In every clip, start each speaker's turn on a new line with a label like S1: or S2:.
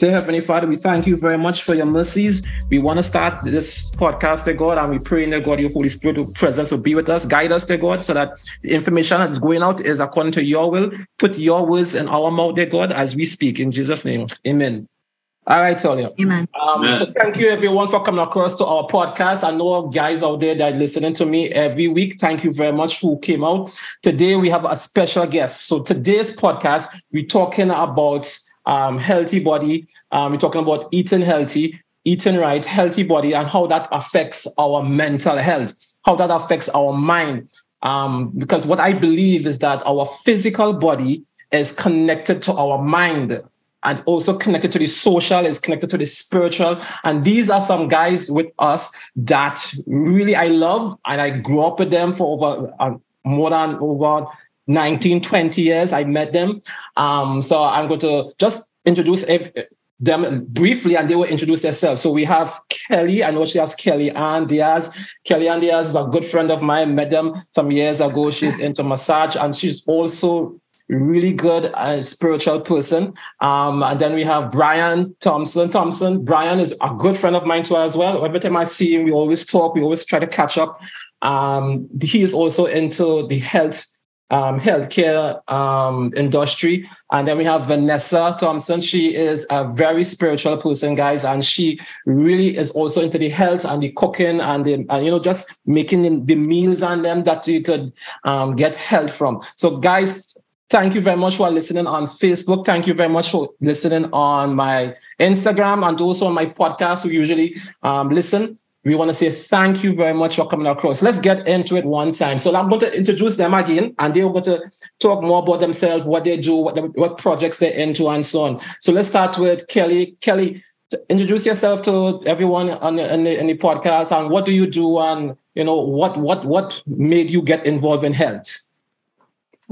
S1: Dear Heavenly Father, we thank you very much for your mercies. We want to start this podcast, dear God, and we pray in the God, your Holy Spirit, presence will be with us, guide us, dear God, so that the information that is going out is according to your will. Put your words in our mouth, dear God, as we speak. In Jesus' name, amen. All right, Tonya.
S2: Amen.
S1: Um,
S3: Amen.
S1: So thank you everyone for coming across to our podcast. I know guys out there that are listening to me every week. Thank you very much who came out. Today we have a special guest. So today's podcast, we're talking about um, healthy body. Um, we're talking about eating healthy, eating right, healthy body, and how that affects our mental health, how that affects our mind. Um, because what I believe is that our physical body is connected to our mind and also connected to the social, is connected to the spiritual. And these are some guys with us that really I love, and I grew up with them for over uh, more than over 19, 20 years. I met them. Um, so I'm going to just introduce ev- them briefly and they will introduce themselves. So we have Kelly. I know she has Kelly Ann Diaz. Kelly Ann Diaz is a good friend of mine. Met them some years ago. She's into massage and she's also really good uh, spiritual person. Um, and then we have Brian Thompson. Thompson. Brian is a good friend of mine too as well. Every time I see him, we always talk. We always try to catch up. Um, he is also into the health um, healthcare um, industry. And then we have Vanessa Thompson. She is a very spiritual person, guys, and she really is also into the health and the cooking and the, and, you know just making the- meals on them that you could um, get health from. So, guys. Thank you very much for listening on Facebook. Thank you very much for listening on my Instagram and also on my podcast. We usually um, listen. We want to say thank you very much for coming across. Let's get into it one time. So I'm going to introduce them again, and they're going to talk more about themselves, what they do, what, what projects they're into, and so on. So let's start with Kelly. Kelly, introduce yourself to everyone on the, in, the, in the podcast, and what do you do, and you know what what what made you get involved in health?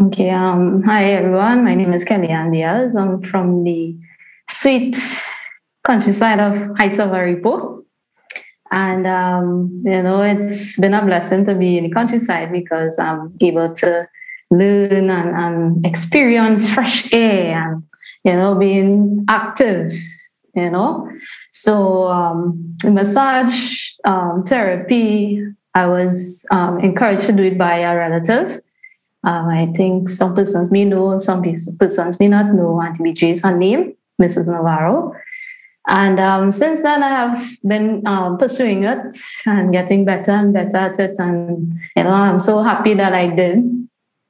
S2: Okay. Um, hi, everyone. My name is Kelly Ann Diaz. I'm from the sweet countryside of Heights of Aripo. And, um, you know, it's been a blessing to be in the countryside because I'm able to learn and, and experience fresh air and, you know, being active, you know. So, um, massage um, therapy, I was um, encouraged to do it by a relative. Um, I think some persons may know, some persons may not know Auntie BJ is her name, Mrs. Navarro. And um, since then, I have been um, pursuing it and getting better and better at it. And, you know, I'm so happy that I did.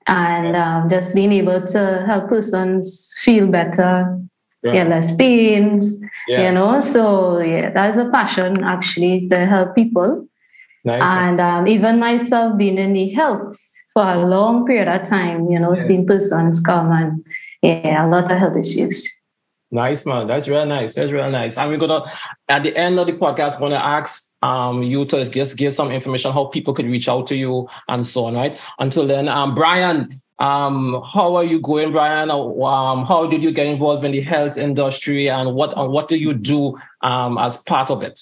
S2: And um, just being able to help persons feel better, get less pains, you know. So, yeah, that's a passion actually to help people.
S1: Nice.
S2: And um, even myself being in the health for a long period of time, you know,
S1: Yeah.
S2: seeing persons come and yeah, a lot of health issues.
S1: Nice man, that's real nice. That's real nice. And we're gonna at the end of the podcast, gonna ask um you to just give some information how people could reach out to you and so on, right? Until then, um Brian, um, how are you going, Brian? Um, how did you get involved in the health industry and what and what do you do um as part of it?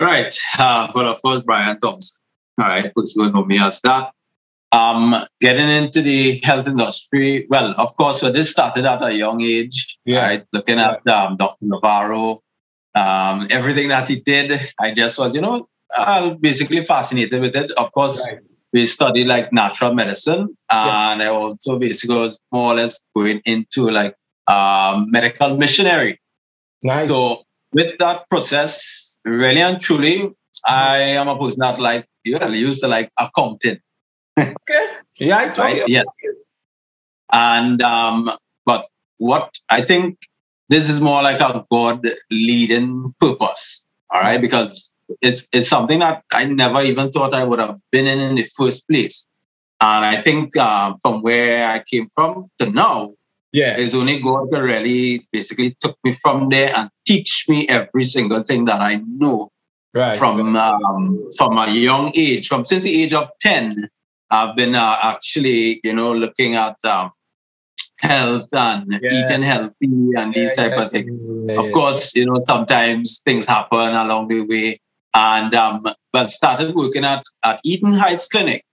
S3: Right. Uh, well, of course, Brian Thompson. All right. Going to know me as that? Um, getting into the health industry. Well, of course, so this started at a young age.
S1: Yeah.
S3: Right. Looking at um, Dr. Navarro, um, everything that he did, I just was, you know, uh, basically fascinated with it. Of course,
S1: Right.
S3: we studied like natural medicine, and I also basically was more or less going into like um, medical missionary.
S1: Nice.
S3: So with that process, really and truly, I am a person that like you know, used to like accounting,
S1: okay. Yeah, I
S3: right? Yeah. And um, but what I think this is more like a God leading purpose, all right? Because it's it's something that I never even thought I would have been in in the first place. And I think um, from where I came from to now,
S1: Yeah.
S3: it's only God that really basically took me from there and teach me every single thing that I know
S1: Right.
S3: from um, from a young age. From since the age of ten, I've been uh, actually you know looking at um, health and
S1: Yeah.
S3: eating healthy and these type of things.
S1: Yeah,
S3: Of
S1: yeah.
S3: course, you know sometimes things happen along the way, and um, but started working at at Eden Heights Clinic.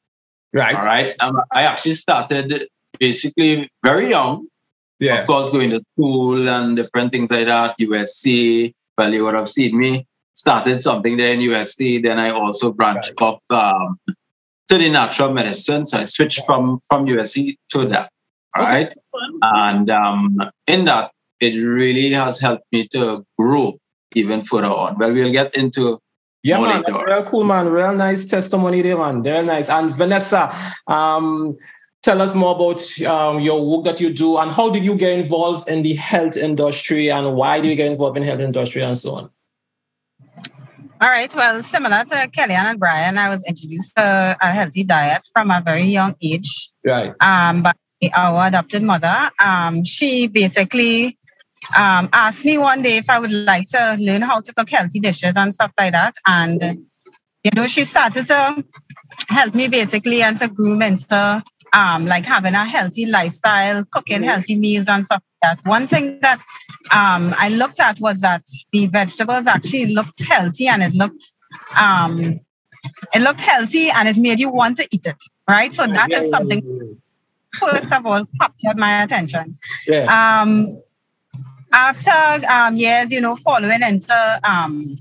S1: Right.
S3: All right. Um, I actually started basically very young, yeah. of course, going to school and different things like that, USC, well, you would have seen me started something there in USC. Then I also branched right. up um, to the natural medicine. So I switched from, from USC to that. All okay. right. And um, in that, it really has helped me to grow even further on. Well, we'll get into
S1: yeah, man, real cool, man. Real nice testimony there, man. Very nice. And Vanessa, um, tell us more about um, your work that you do and how did you get involved in the health industry and why did you get involved in health industry and so on?
S4: All right. Well, similar to Kelly Ann and Brian, I was introduced to a healthy diet from a very young age.
S1: Right.
S4: Um, by our adopted mother. Um, she basically um, asked me one day if I would like to learn how to cook healthy dishes and stuff like that. And, you know, she started to help me basically and to groom into um, like having a healthy lifestyle, cooking healthy meals and stuff like that. One thing that um, I looked at was that the vegetables actually looked healthy and it looked um, it looked healthy and it made you want to eat it, right? So that is something first of all captured my attention.
S1: Yeah.
S4: Um, after um, years, you know, following into um,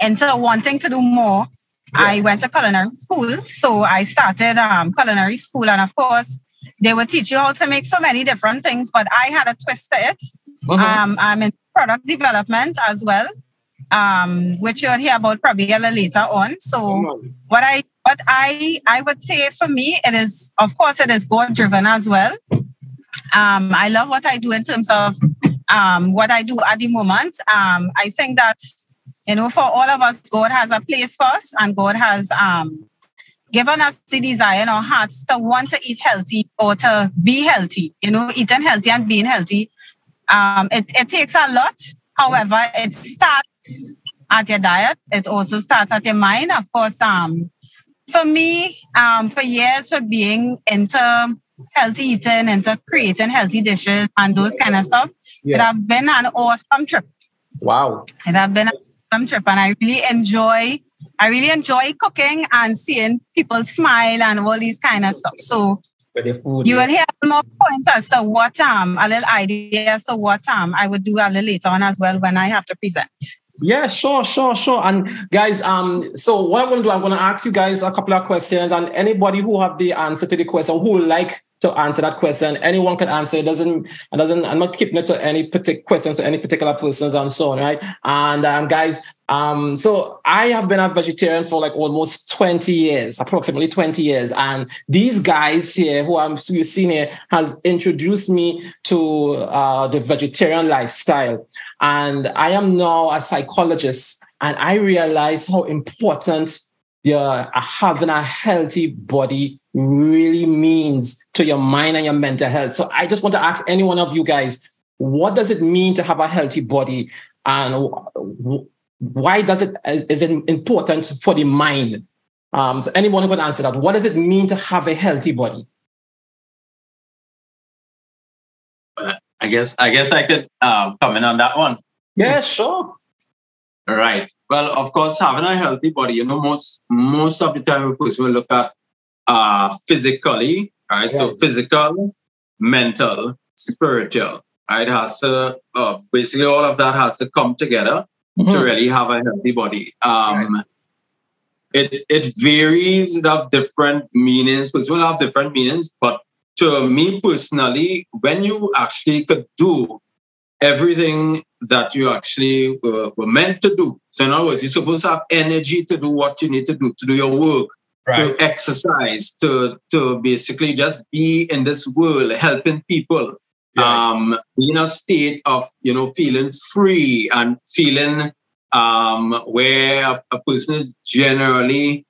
S4: into wanting to do more, yeah. I went to culinary school. So I started um, culinary school, and of course, they would teach you how to make so many different things. But I had a twist to it. Uh-huh. Um, I'm in product development as well, um, which you'll hear about probably a little later on. So uh-huh. what I what I I would say for me, it is of course it is God driven as well. Um, I love what I do in terms of um, what I do at the moment. Um, I think that, you know, for all of us, God has a place for us and God has um, given us the desire in our hearts to want to eat healthy or to be healthy, you know, eating healthy and being healthy. Um, it, it takes a lot. However, it starts at your diet. It also starts at your mind. Of course, um, for me, um, for years, for being into healthy eating, into creating healthy dishes and those kind of stuff, yeah. It has been an awesome trip.
S1: Wow.
S4: It has been trip. And I really enjoy, I really enjoy cooking and seeing people smile and all these kind of stuff. So food, you yeah. will hear more points as to what um a little idea as to what um I would do a little later on as well when I have to present.
S1: Yeah, sure, sure, sure. And guys, um, so what I'm gonna do, I'm gonna ask you guys a couple of questions, and anybody who have the answer to the question who like to answer that question. Anyone can answer. It doesn't, it doesn't, I'm not keeping it to any particular questions to any particular persons and so on, right? And um, guys, um, so I have been a vegetarian for like almost 20 years, approximately 20 years. And these guys here who I'm you seeing here has introduced me to uh, the vegetarian lifestyle. And I am now a psychologist and I realize how important the, having a healthy body really means to your mind and your mental health. So I just want to ask any one of you guys, what does it mean to have a healthy body? And why does it is it important for the mind? Um, so anyone who can answer that, what does it mean to have a healthy body?
S3: I guess I guess I could uh, comment on that one.
S1: Yeah, sure.
S3: Right. Well, of course, having a healthy body, you know, most most of the time, of course, we look at uh, physically, right? So physical, mental, spiritual, right? Has to uh, basically all of that has to come together mm-hmm. to really have a healthy body. Um, right. It it varies of different meanings because we'll have different meanings, but to me personally, when you actually could do everything that you actually were, were meant to do. So in other words, you're supposed to have energy to do what you need to do, to do your work, right. to exercise, to to basically just be in this world helping people. Yeah. Um, in a state of you know feeling free and feeling um, where a, a person is generally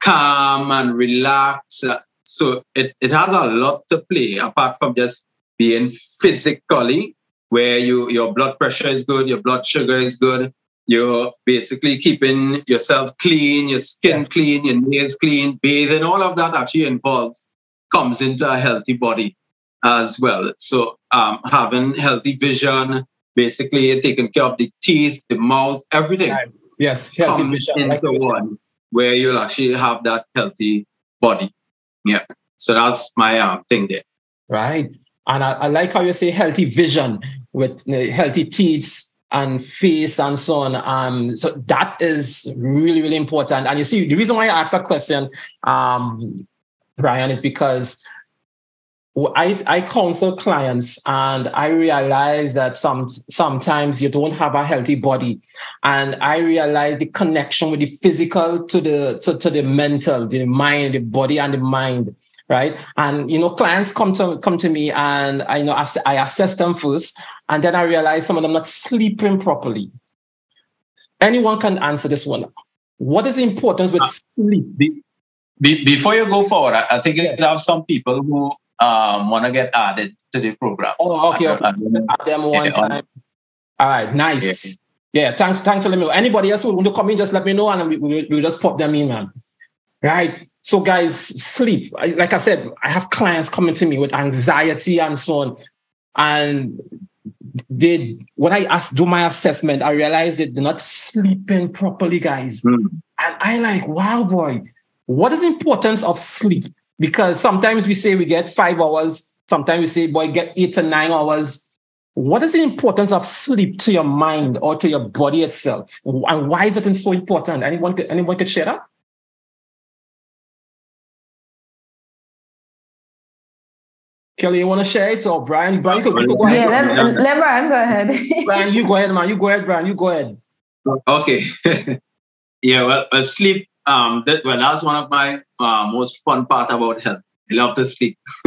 S3: calm and relaxed. So it, it has a lot to play apart from just being physically where you your blood pressure is good, your blood sugar is good, you're basically keeping yourself clean, your skin yes. clean, your nails clean, bathing, all of that actually involves comes into a healthy body as well. So um, having healthy vision, basically taking care of the teeth, the mouth, everything. Right.
S1: Yes, healthy
S3: vision. Into like one where you'll actually have that healthy body. Yeah. So that's my um, thing there.
S1: Right. And I, I like how you say healthy vision with uh, healthy teeth and face and so on. Um, so that is really, really important. And you see, the reason why I asked that question, um, Brian, is because I, I counsel clients and I realize that some sometimes you don't have a healthy body. And I realize the connection with the physical to the to, to the mental, the mind, the body and the mind. Right. And you know, clients come to come to me and I know I assess them first, and then I realize some of them not sleeping properly. Anyone can answer this one. What is the importance with uh, sleep?
S3: Be, be, before you go forward, I, I think you have some people who um, want to get added to the program.
S1: Oh, okay. okay. Add them one yeah, time. All right, nice. Yeah. yeah, thanks. Thanks for letting me know. Anybody else who want to come in, just let me know, and we, we, we'll just pop them in, man. Right. So, guys, sleep. Like I said, I have clients coming to me with anxiety and so on, and they when I ask do my assessment, I realized that they're not sleeping properly, guys. Mm. And I like, wow, boy, what is the importance of sleep? Because sometimes we say we get five hours, sometimes we say, boy, get eight to nine hours. What is the importance of sleep to your mind or to your body itself? And why is it so important? Anyone could, anyone could share that? Kelly, you want to share it? Or Brian? Brian, you, you
S2: go ahead. Yeah, let, let Brian go ahead.
S1: Brian, you go ahead, man. You go ahead, Brian. You go ahead.
S3: Okay. yeah, well, well sleep um, that, well, that's one of my uh, most fun part about health. I love to sleep.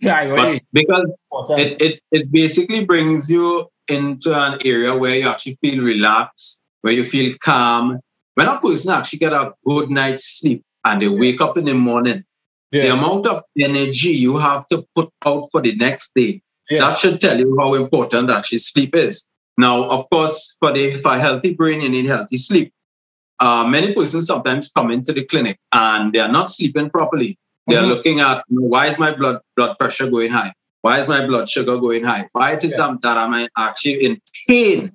S1: yeah,
S3: right. because it, it, it basically brings you into an area where you actually feel relaxed, where you feel calm. When a person actually get a good night's sleep and they wake up in the morning, yeah. the amount of energy you have to put out for the next day, yeah. that should tell you how important actually sleep is. Now, of course, for the for a healthy brain, you need healthy sleep uh, many persons sometimes come into the clinic and they are not sleeping properly. They're mm-hmm. looking at why is my blood blood pressure going high? Why is my blood sugar going high? Why it is yeah. that I'm actually in pain?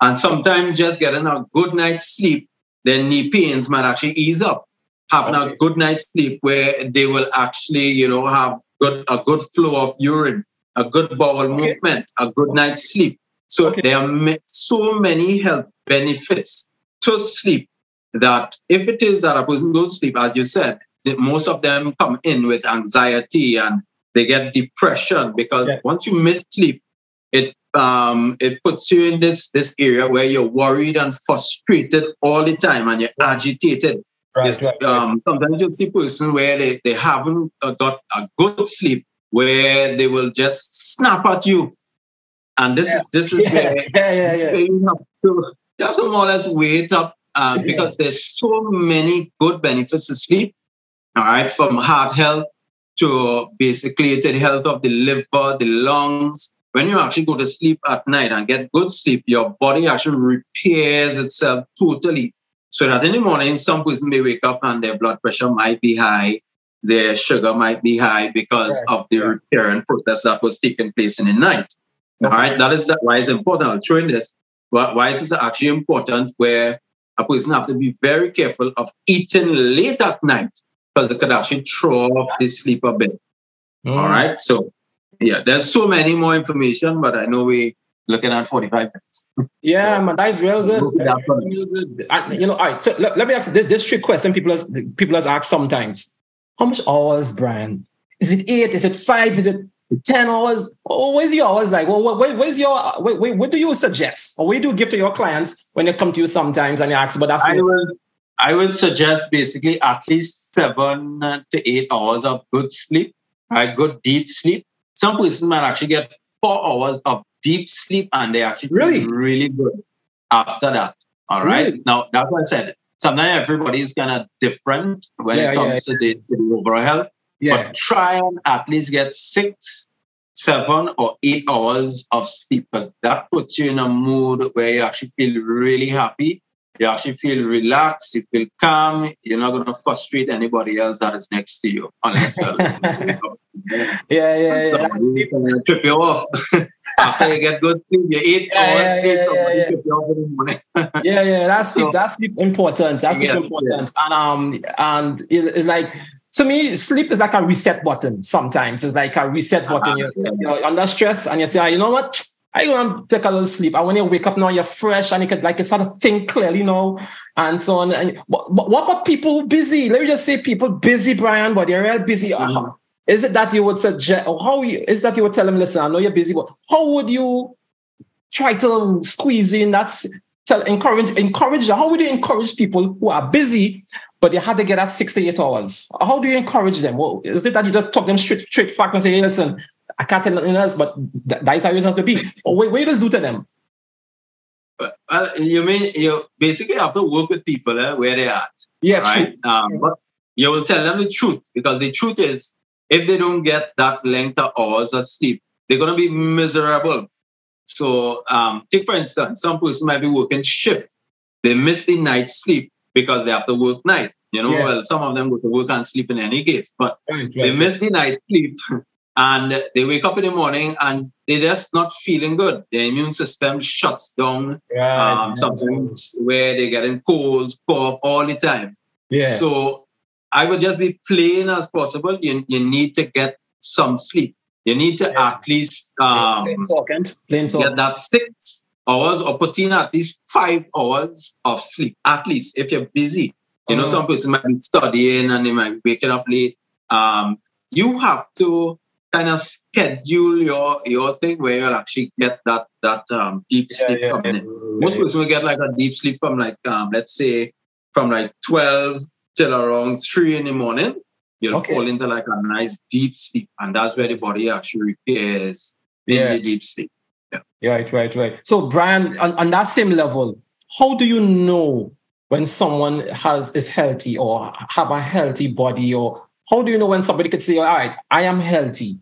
S3: And sometimes just getting a good night's sleep, their knee pains might actually ease up. Having okay. a good night's sleep where they will actually, you know, have good a good flow of urine, a good bowel okay. movement, a good night's sleep. So okay. there are so many health benefits to sleep that if it is that a person don't sleep, as you said, most of them come in with anxiety and they get depression because yeah. once you miss sleep, it um, it puts you in this this area where you're worried and frustrated all the time and you're agitated. Right, right, um, sometimes you'll see person where they, they haven't uh, got a good sleep where they will just snap at you. And this yeah. is this is
S1: yeah.
S3: where,
S1: yeah, yeah,
S3: you have to you have to more or less wait up uh, because there's so many good benefits to sleep. All right, from heart health to basically to the health of the liver, the lungs. When you actually go to sleep at night and get good sleep, your body actually repairs itself totally. So that in the morning, some person may wake up and their blood pressure might be high, their sugar might be high because of the repairing process that was taking place in the night. All right, that is why it's important. I'll show you this. Why is it actually important where a person have to be very careful of eating late at night because it could actually throw off the sleep a bit. Mm. All right. So yeah, there's so many more information, but I know we looking at 45 minutes.
S1: yeah, man, that's real good. real good. I, you know, all right. So let, let me ask this, this trick question people has, people has asked sometimes. How much hours, Brian? Is it eight? Is it five? Is it 10 hours. Oh, where's your hours like? Well, what, where's your, what, what do you suggest? Or what do you give to your clients when they come to you sometimes and you ask about that?
S3: I would, I would suggest basically at least seven uh, to eight hours of good sleep, right? Good deep sleep. Some persons might actually get four hours of deep sleep and they actually really, really good after that. All right. Really? Now, that's what I said. Sometimes everybody is kind of different when yeah, it comes yeah, to, the, to the overall health. Yeah. But try and at least get six, seven, or eight hours of sleep because that puts you in a mood where you actually feel really happy. You actually feel relaxed, you feel calm, you're not going to frustrate anybody else that is next to you unless you're
S1: Yeah, yeah, yeah.
S3: yeah. Trip you off. After you get good sleep, you eat yeah, yeah, sleep, yeah, yeah, yeah. you off in the morning.
S1: yeah, yeah, that's so, that's important. That's sleep important. And um and it's like to me, sleep is like a reset button. Sometimes it's like a reset button. You're, you're under stress, and you say, oh, you know what? I want to take a little sleep. And when you wake up now, you're fresh and you can like you start to think clearly, you know, and so on. And what, what about people busy? Let me just say people busy, Brian, but they're real busy. Mm-hmm. Is it that you would suggest or how you, is that you would tell them, listen, I know you're busy, but how would you try to squeeze in that tell encourage encourage how would you encourage people who are busy but they had to get at six to eight hours. How do you encourage them? Well, is it that you just talk them straight, straight fact and say, hey, listen, I can't tell nothing else, but th- that is how you have to be. Or what, what you just do to them?
S3: Uh, you mean you basically have to work with people eh, where they're at.
S1: Yeah,
S3: right. Um, but you will tell them the truth because the truth is, if they don't get that length of hours of sleep, they're gonna be miserable. So, um, take for instance, some person might be working shift. They miss the night sleep because they have to work night. You know, yeah. well, some of them go to work and sleep in any case, but right, right. they miss the night sleep and they wake up in the morning and they're just not feeling good. Their immune system shuts down. Right. Um, sometimes where they're getting colds, cough all the time.
S1: Yeah.
S3: So I would just be plain as possible. You, you need to get some sleep. You need to yeah. at least um, plain
S1: talking. Plain talking.
S3: get that six hours or put in at least five hours of sleep. At least if you're busy. You know, uh-huh. some people might be studying and they might be waking up late. Um, you have to kind of schedule your your thing where you'll actually get that that um, deep sleep yeah, coming in. Most people will get like a deep sleep from like um, let's say from like 12 till around 3 in the morning. You'll okay. fall into like a nice deep sleep, and that's where the body actually repairs yeah. in the deep sleep.
S1: Yeah. Right, right, right. So, Brian, on, on that same level, how do you know when someone has is healthy or have a healthy body or how do you know when somebody could say, all right, I am healthy?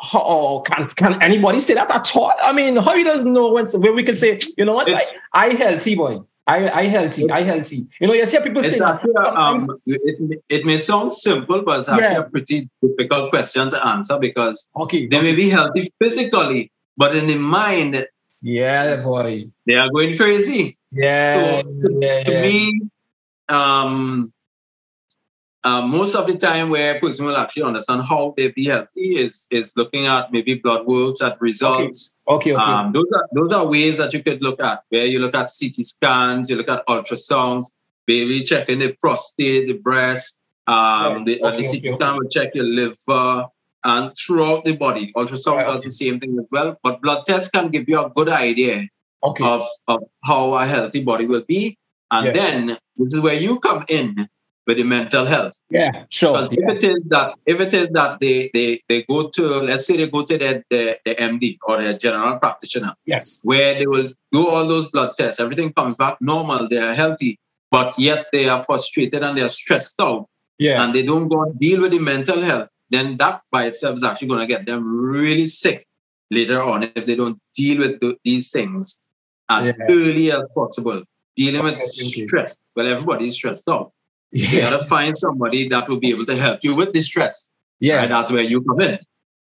S1: How, can, can anybody say that at all? I mean, how he doesn't know when, when we can say, you know what, I, I healthy boy. I, I healthy, I healthy. You know, you hear people say
S3: that. Um, it, it may sound simple, but it's actually yeah. a pretty difficult question to answer because
S1: okay,
S3: they
S1: okay.
S3: may be healthy physically, but in the mind,
S1: yeah, boy,
S3: they are going crazy.
S1: Yeah.
S3: So to, yeah, to me, um, um, most of the time where a person will actually understand how they be healthy is is looking at maybe blood works at results.
S1: Okay. okay, okay.
S3: Um, those are those are ways that you could look at where you look at CT scans, you look at ultrasounds, maybe checking the prostate, the breast, um, the, okay, the CT scan will check your liver and throughout the body. Ultrasound right, does the same thing as well, but blood tests can give you a good idea of, of how a healthy body will be. And yeah. then this is where you come in with the mental health.
S1: Yeah, sure.
S3: Because
S1: yeah.
S3: if it is that if it is that they they they go to let's say they go to the, the, MD or the general practitioner.
S1: Yes.
S3: Where they will do all those blood tests, everything comes back normal, they are healthy, but yet they are frustrated and they are stressed out.
S1: Yeah.
S3: And they don't go and deal with the mental health, then that by itself is actually going to get them really sick later on if they don't deal with the, these things as yeah. early as possible. Dealing with stress. Well, everybody is stressed out. Yeah. You gotta find somebody that will be able to help you with the stress.
S1: Yeah.
S3: And that's where you come in.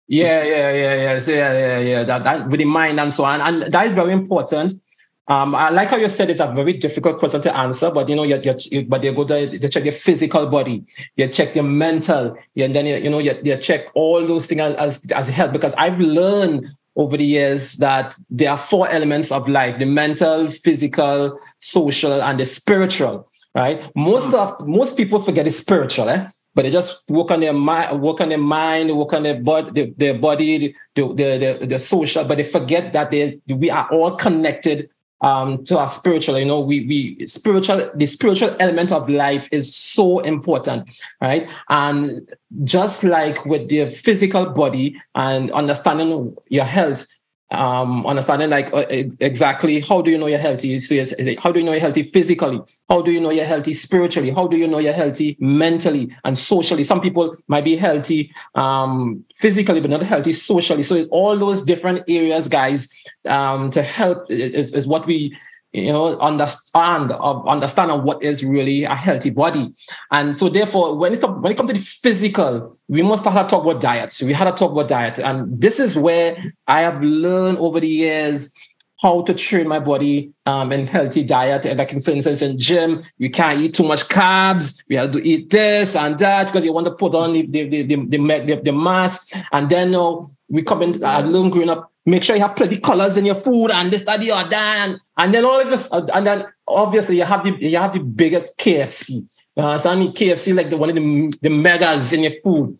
S1: Yeah, yeah, yeah, yeah. So yeah, yeah, yeah. That, that with the mind and so on. And that is very important. Um, I like how you said it's a very difficult question to answer, but you know, you, you, but they go to they check your physical body, you check your mental, and then you, you know, you, you check all those things as, as health. Because I've learned over the years that there are four elements of life: the mental, physical, social, and the spiritual right? Most of most people forget the spiritual, eh? But they just work on their mind, work on their mind, work on their body, their, their body, the, the, the, the social, but they forget that they, we are all connected um, to our spiritual. You know, we we spiritual the spiritual element of life is so important, right? And just like with the physical body and understanding your health, um, understanding like uh, exactly how do you know you're healthy? So how do you know you're healthy physically? How do you know you're healthy spiritually? How do you know you're healthy mentally and socially? Some people might be healthy um, physically, but not healthy socially. So it's all those different areas, guys, um, to help is, is what we you know, understand of understand what is really a healthy body. And so therefore, when it, when it comes to the physical, we must have to talk about diet. We had to talk about diet. And this is where I have learned over the years how to train my body um, in healthy diet. Like for instance, in gym, you can't eat too much carbs. We have to eat this and that because you want to put on the the the the, the, the mass. And then you know, we come in, I learned growing up, make sure you have pretty colors in your food and this, that, the other. And, and then all of this, uh, and then obviously you have the you have the bigger KFC. You understand KFC like the one of the, the megas in your food.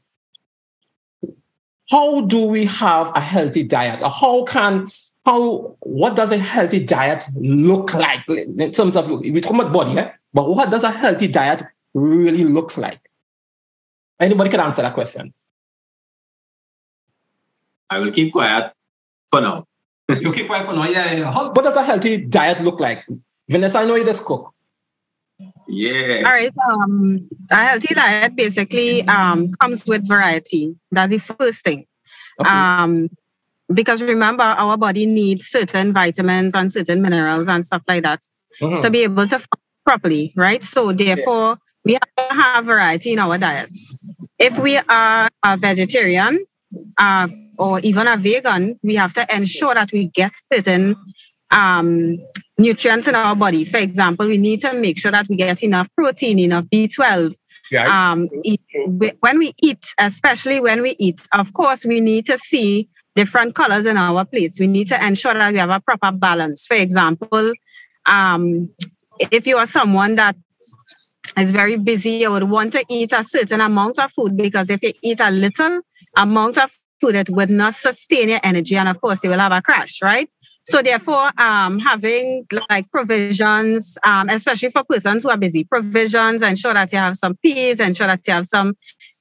S1: How do we have a healthy diet? Or how can how what does a healthy diet look like in terms of we talk about body, but what does a healthy diet really looks like? Anybody can answer that question.
S3: I will keep quiet for now.
S1: you keep quiet for now. Yeah, yeah. How, what does a healthy diet look like? Vanessa, I know you just cook.
S3: Yeah.
S4: All right. Um, a healthy diet basically um, comes with variety. That's the first thing. Okay. Um, because remember, our body needs certain vitamins and certain minerals and stuff like that mm-hmm. to be able to function properly, right? So therefore, yeah. we have to have variety in our diets. If we are a vegetarian uh, or even a vegan, we have to ensure that we get certain um, nutrients in our body. For example, we need to make sure that we get enough protein, enough B12. Yeah. Um, when we eat, especially when we eat, of course, we need to see different colors in our plates. We need to ensure that we have a proper balance. For example, um, if you are someone that is very busy, you would want to eat a certain amount of food because if you eat a little amount of food, it would not sustain your energy. And of course, you will have a crash, right? So therefore, um, having like provisions, um, especially for persons who are busy, provisions, ensure that you have some peas, ensure that you have some,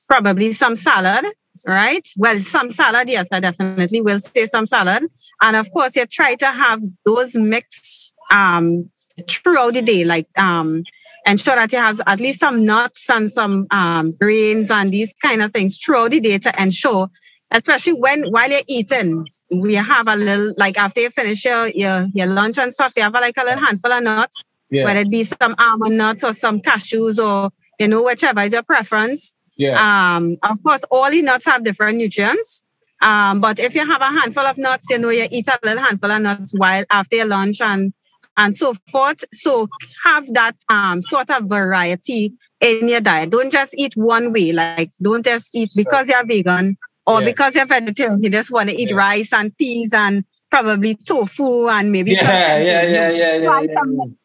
S4: probably some salad, right? Well, some salad, yes, I definitely will say some salad. And of course, you try to have those mixed um, throughout the day, like um, ensure that you have at least some nuts and some um, grains and these kind of things throughout the day to ensure, especially when while you're eating, we have a little like after you finish your your, your lunch and stuff, you have like a little handful of nuts, yeah. whether it be some almond nuts or some cashews or you know whichever is your preference. Yeah. Um, of course, all the nuts have different nutrients. Um, but if you have a handful of nuts, you know, you eat a little handful of nuts while after your lunch and and so forth. So have that um sort of variety in your diet. Don't just eat one way. Like don't just eat because you're vegan or yeah. because you're vegetarian. You just want to eat yeah. rice and peas and probably tofu and maybe
S1: yeah, yeah, yeah, yeah, yeah, yeah,
S4: yeah.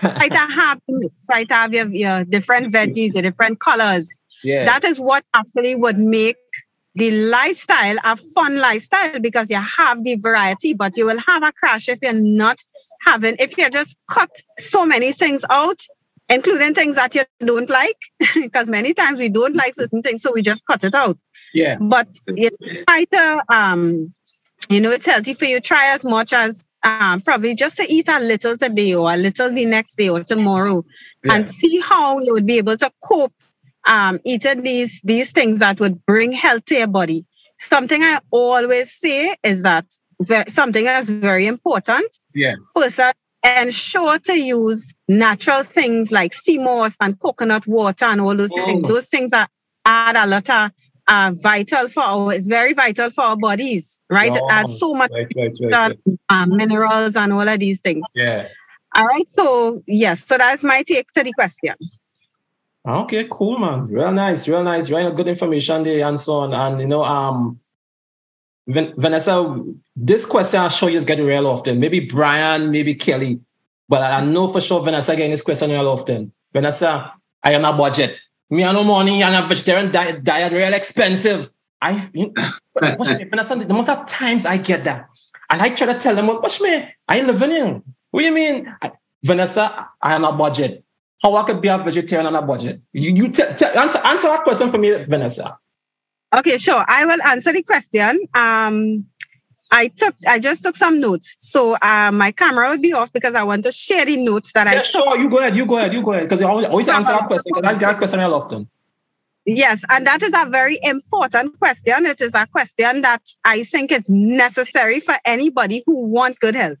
S4: Try to have try to have your, your different veggies, your different colors. Yeah. That is what actually would make the lifestyle a fun lifestyle because you have the variety, but you will have a crash if you're not having, if you just cut so many things out, including things that you don't like, because many times we don't like certain things, so we just cut it out.
S1: Yeah.
S4: But you try to, um, you know, it's healthy for you. Try as much as um, probably just to eat a little today or a little the next day or tomorrow yeah. and see how you would be able to cope um, eating these these things that would bring health to your body. Something I always say is that something that's very important.
S1: Yeah.
S4: Person ensure to use natural things like sea moss and coconut water and all those oh. things. Those things are add a lot of uh, vital for our, it's very vital for our bodies, right? Oh, so much right, right, right, um, minerals and all of these things.
S1: Yeah.
S4: All right. So yes, so that's my take to the question.
S1: Okay, cool, man. Real nice, real nice, real good information there and so on. And you know, um, Vanessa, this question I'm sure you getting real often. Maybe Brian, maybe Kelly, but I know for sure Vanessa getting this question real often. Vanessa, I am a budget. Me, I no money and a vegetarian diet, diet real expensive. I, you know, Vanessa, the amount of times I get that, and I try to tell them, "What's me? I ain't living in. What do you mean, I, Vanessa? I am a budget how I could be a vegetarian on a budget? You, you t- t- answer, answer that question for me, Vanessa.
S4: Okay, sure. I will answer the question. Um, I took, I just took some notes. So uh, my camera will be off because I want to share the notes that
S1: yeah,
S4: I.
S1: Sure. You go ahead. You go ahead. You go ahead. Because you always, always answer that question. Get a question real often.
S4: Yes, and that is a very important question. It is a question that I think it's necessary for anybody who want good health.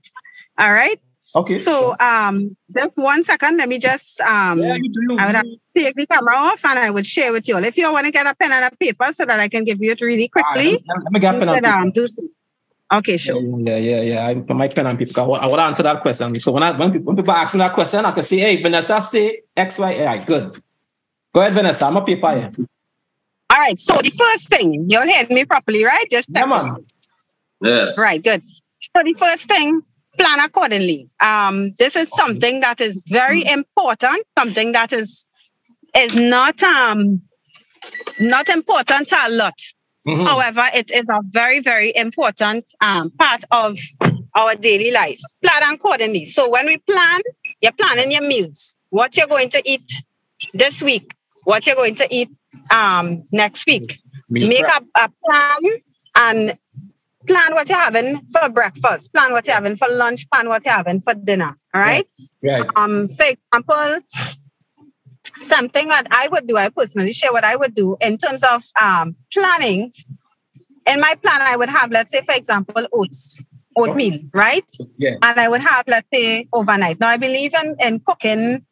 S4: All right.
S1: Okay.
S4: So sure. um just one second. Let me just um yeah, you do, I would take the camera off and I would share with you all. If you want to get a pen and a paper so that I can give you it really quickly.
S1: Right, let me get pen and
S4: um, do so. Okay, sure.
S1: Yeah, yeah, yeah. I put my pen on people. I will, I will answer that question. So when I when people, when people ask me that question, I can say, "Hey, Vanessa, say X, Y, A." Good. Go ahead, Vanessa. I'm a paper here.
S4: All right. So the first thing, you'll hear me properly, right? Just
S1: Come on.
S3: Yes.
S4: Right, good. So the first thing, plan accordingly. Um, this is something that is very important, something that is is not um not important a lot.
S1: Mhm.
S4: However, it is a very, very important um, part of our daily life. Plan accordingly. So when we plan, you're planning your meals, what you're going to eat this week, what you're going to eat um, next week.
S1: Meal
S4: Make
S1: prep.
S4: a, a plan and plan what you're having for breakfast, plan what you're having for lunch, plan what you're having for dinner. All right.
S1: Right.
S4: Um, for example, something that I would do, I personally share what I would do in terms of um, planning. In my plan, I would have, let's say, for example, oats, oatmeal, right?
S1: Yeah.
S4: And I would have, let's say, overnight. Now, I believe in, in cooking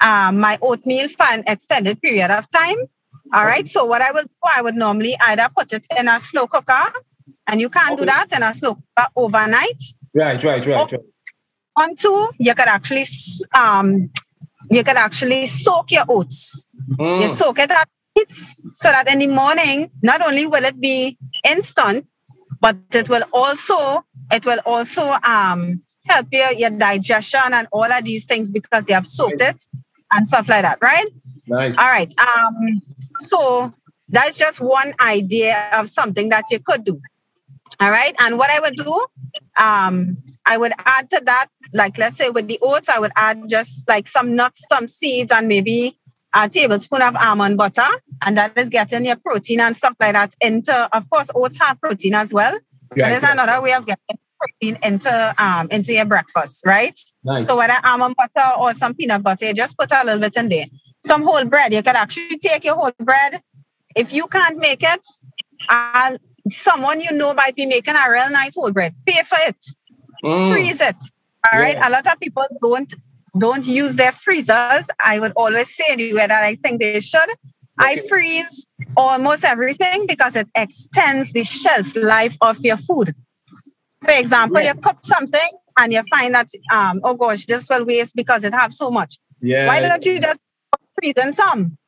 S4: um, my oatmeal for an extended period of time. All right. So, what I would do, I would normally either put it in a slow cooker, and you can't do that in a slow cooker overnight
S1: Right. Right. Right. right.
S4: on two, you could actually um you could actually soak your oats. You
S1: Mm.
S4: soak it at night so that in the morning, not only will it be instant, but it will also it will also um help your, your digestion and all of these things because you have soaked it and stuff like that, right?
S1: Nice.
S4: All right. Um, so that's just one idea of something that you could do. All right. And what I would do, um, I would add to that, like let's say with the oats, I would add just like some nuts, some seeds, and maybe a tablespoon of almond butter. And that is getting your protein and stuff like that into, of course, oats have protein as well. But
S1: Right,
S4: there's another way of getting protein into um into your breakfast, right?
S1: Nice.
S4: So whether almond butter or some peanut butter, you just put a little bit in there. Some whole bread, you can actually take your whole bread. If you can't make it, uh, someone you know might be making a real nice whole bread. Pay for it,
S1: Mm.
S4: freeze it. All right.
S1: Yeah.
S4: A lot of people don't don't use their freezers. I would always say way that I think they should. I freeze almost everything because it extends the shelf life of your food. For example,
S1: Yeah.
S4: you cook something and you find that um, oh gosh, this will waste because it have so much.
S1: Yeah.
S4: Why don't you just freeze in some?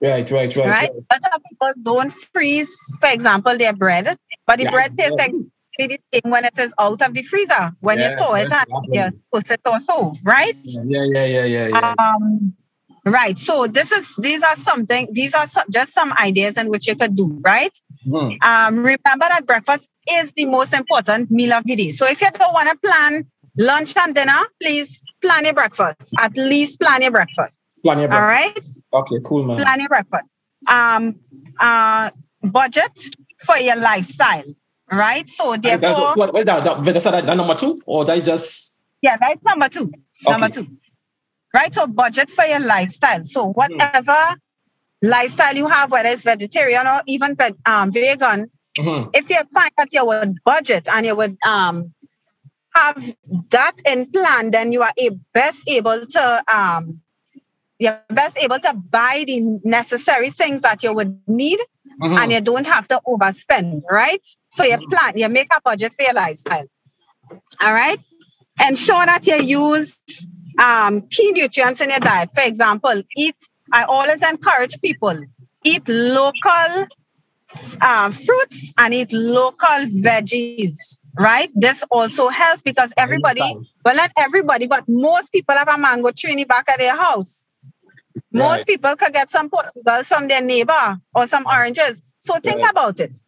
S1: Right. Right. Right.
S4: right? A lot of people don't freeze, for example, their bread, but the
S1: Yeah,
S4: bread tastes exactly the same when it is out of the freezer, when
S1: Yeah,
S4: you thaw it and you toast it or so, right?
S1: Yeah. Yeah. Yeah. Yeah. Yeah.
S4: Um, right. So this is these are something these are some, just some ideas in which you could do, right?
S1: Mhm.
S4: Um, remember that breakfast is the most important meal of the day. So if you don't want to plan lunch and dinner, please plan your breakfast. At least plan your breakfast.
S1: Plan your breakfast.
S4: right.
S1: Okay. Cool, man.
S4: plan your breakfast. Um, uh, budget for your lifestyle, right? So
S1: That- that-
S4: therefore,
S1: what, what is that? that? Vanessa, that, that number two, or that just
S4: yeah, that's number two. Number two, right? So budget for your lifestyle. So whatever lifestyle you have, whether it's vegetarian or even um, vegan,
S1: Mhm.
S4: if you find that you would budget and you would um have that in plan, then you are a- best able to um you're best able to buy the necessary things that you would need
S1: Mhm.
S4: and you don't have to overspend, right? So you plan, you make a budget for your lifestyle. All right. Ensure that you use um, key nutrients in your diet. For example, eat, I always encourage people, eat local um, fruits and eat local veggies, right? This also helps because everybody, well, not everybody, but most people have a mango tree in the back of their house. Most
S1: Right.
S4: people could get some Portugals from their neighbor or some oranges. So think
S1: Right.
S4: about it.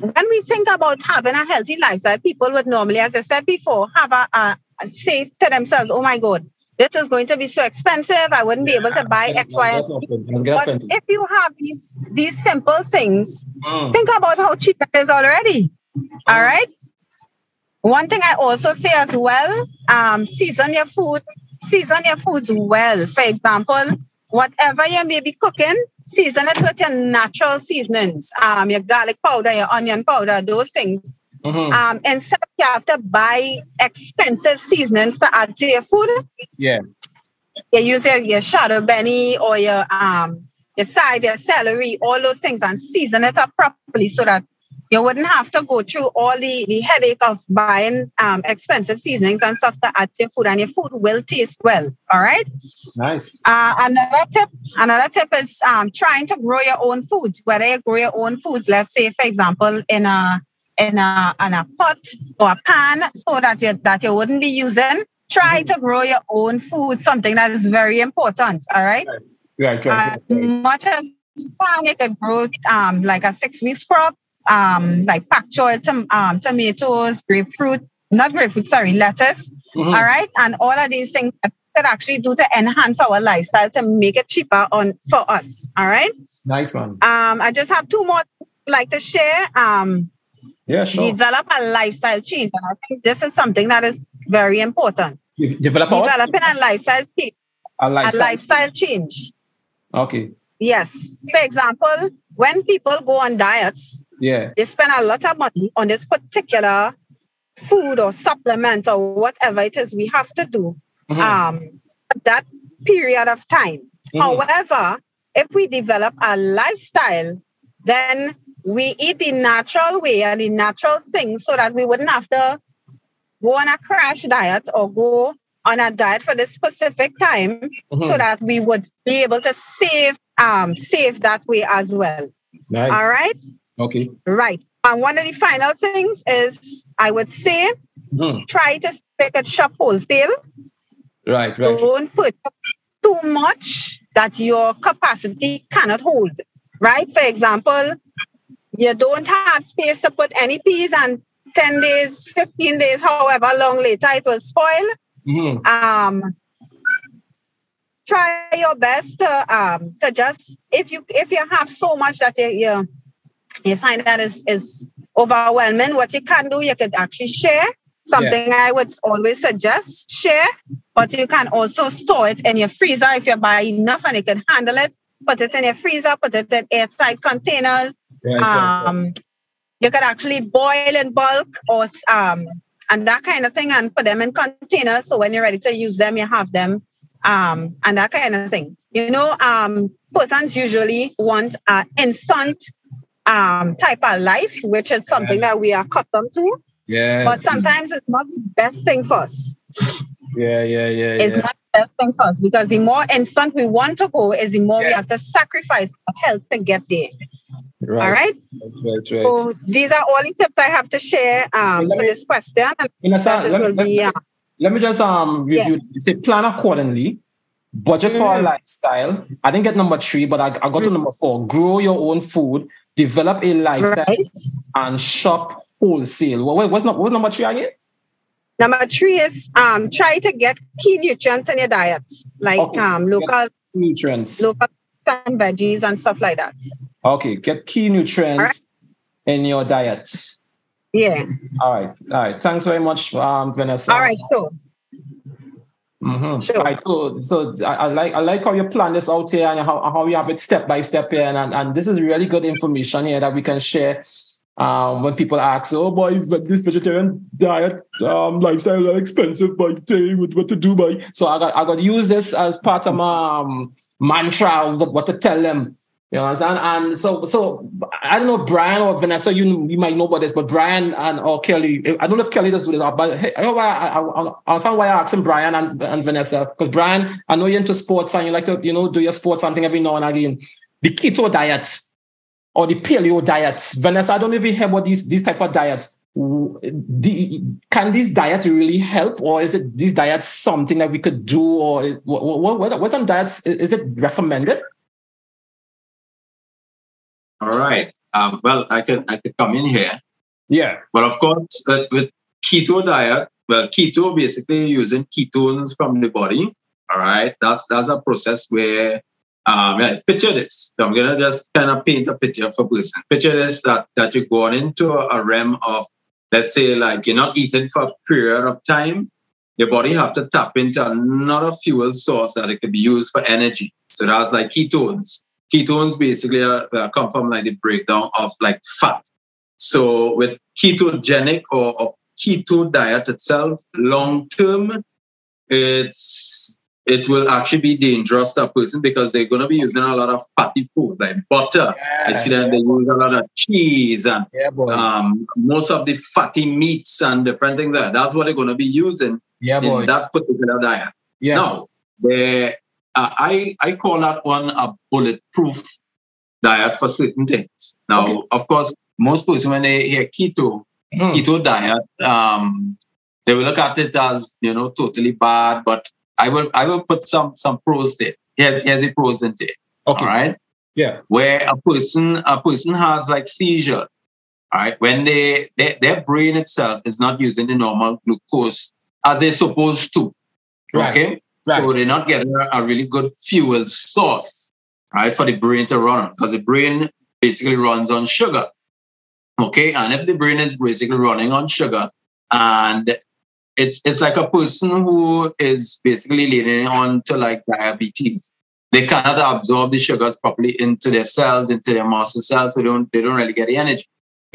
S4: When we think about having a healthy lifestyle, people would normally, as I said before, have a, a, a say to themselves, oh my God, this is going to be so expensive. I wouldn't be able to buy X, Y, and Z. But if you have these, these simple things,
S1: Mm.
S4: think about how cheap it is already. All right. One thing I also say as well, um, season your food, season your foods well. For example, whatever you may be cooking, season it with your natural seasonings, um, your garlic powder, your onion powder, those things.
S1: Mhm.
S4: Um, instead of you have to buy expensive seasonings to add to your food,
S1: Yeah.
S4: you use your, your shadow benny or your um your side, your celery, all those things, and season it up properly so that you wouldn't have to go through all the, the headache of buying um, expensive seasonings and stuff to add to your food, and your food will taste well. All right.
S1: Nice.
S4: Uh, another tip. Another tip is um, trying to grow your own foods. Whether you grow your own foods, let's say, for example, in a in a in a pot or a pan, so that you that you wouldn't be using. Try mm-hmm. to grow your own food. Something that is very important. All right.
S1: Right. Right. right,
S4: right. much as you can, you can grow um, like a six weeks crop um, like pak choy, tom- um, tomatoes, grapefruit, not grapefruit, sorry, lettuce. Mm-hmm. All right. And all of these things that could actually do to enhance our lifestyle to make it cheaper on for us. All right.
S1: Nice one.
S4: Um, I just have two more like to share. Um,
S1: yeah, sure.
S4: Develop a lifestyle change. And I think this is something that is very important.
S1: Develop a
S4: Developing a lifestyle change.
S1: A lifestyle.
S4: a lifestyle change.
S1: Okay.
S4: Yes. For example, when people go on diets,
S1: yeah.
S4: They spend a lot of money on this particular food or supplement or whatever it is we have to do mm-hmm. um, that period of time. Mm-hmm. However, if we develop a lifestyle, then we eat the natural way and the natural things so that we wouldn't have to go on a crash diet or go on a diet for this specific time mm-hmm. so that we would be able to save um save that way as well.
S1: Nice.
S4: All right.
S1: Okay.
S4: Right. And one of the final things is I would say mm. try to stick at shop wholesale.
S1: Right, right.
S4: Don't put too much that your capacity cannot hold. Right? For example, you don't have space to put any peas and 10 days, 15 days, however long later it will spoil. Mm-hmm. Um, try your best to um to just if you if you have so much that you, you you find that is, is overwhelming, what you can do, you could actually share. Something yeah. I would always suggest share, but you can also store it in your freezer if you buy enough and you can handle it. Put it in your freezer, put it in airtight containers. Yeah, um, you could actually boil in bulk or um, and that kind of thing and put them in containers. So when you're ready to use them, you have them um, and that kind of thing. You know, um, persons usually want an instant um, type of life, which is something yeah. that we are accustomed to.
S1: Yeah.
S4: But sometimes it's not the best thing for us.
S1: Yeah, yeah, yeah.
S4: It's
S1: yeah.
S4: not the best thing for us because the more instant we want to go, is the more yeah. we have to sacrifice our health to get there. Right. All right.
S1: Right, right.
S4: So these are all the tips I have to share um, for me, this question. And
S1: let, me, be, uh, let me just um review. Yeah. Say plan accordingly. Budget mm-hmm. for a lifestyle. I didn't get number three, but I, I got mm-hmm. to number four. Grow your own food develop a lifestyle right. and shop wholesale. What, what's, what's number three again?
S4: Number three is um, try to get key nutrients in your diet, like okay. um, local
S1: nutrients,
S4: local and veggies and stuff like that.
S1: Okay, get key nutrients right. in your diet.
S4: Yeah.
S1: All right. All right. Thanks very much, um, Vanessa.
S4: All right. Sure.
S1: Mm-hmm. Sure. Right. So, so I, I, like I like how you plan this out here and how, how you have it step by step here, and, and, and this is really good information here that we can share. Um, when people ask, "Oh boy, this vegetarian diet um, lifestyle is expensive, tell you what to do, boy." So I got I got to use this as part of my um, mantra of what to tell them you understand? And so, so I don't know Brian or Vanessa. You you might know about this, but Brian and or Kelly. I don't know if Kelly does do this, but hey, I know why I, I, I understand why I asked him Brian and, and Vanessa because Brian, I know you're into sports and you like to you know do your sports something every now and again. The keto diet or the paleo diet, Vanessa. I don't even hear about these these type of diets. The, can these diets really help, or is it these diets something that we could do, or is, what, what, what, what on diets is it recommended?
S3: All right. Um, well, I could I could come in here.
S1: Yeah.
S3: But of course, uh, with keto diet, well, keto basically using ketones from the body. All right. That's that's a process where um, yeah, picture this. So I'm gonna just kind of paint a picture for person. Picture this that that you're going into a, realm of let's say like you're not eating for a period of time. Your body have to tap into another fuel source that it could be used for energy. So that's like ketones ketones basically are, uh, come from like the breakdown of like fat. So with ketogenic or, or keto diet itself, long term, it's it will actually be dangerous to a person because they're going to be using a lot of fatty food like butter. Yeah, I see that yeah, they use a lot of cheese and yeah, um, most of the fatty meats and different things. That. That's what they're going to be using in that particular diet.
S1: Yes.
S3: Now, the, uh, I, I call that one a bulletproof diet for certain things. Now, okay. of course, most people, when they hear keto, mm. keto diet, um, they will look at it as, you know, totally bad, but I will I will put some some pros there. Here's here's a pros in there.
S1: Okay.
S3: All right.
S1: Yeah.
S3: Where a person a person has like seizure. All right. When they, they their brain itself is not using the normal glucose as they're supposed to.
S1: Right.
S3: Okay.
S1: Right.
S3: So they're not getting a, really good fuel source, right, for the brain to run on. Because the brain basically runs on sugar. Okay. And if the brain is basically running on sugar and it's it's like a person who is basically leaning on to like diabetes. They cannot absorb the sugars properly into their cells, into their muscle cells, so they don't they don't really get the energy.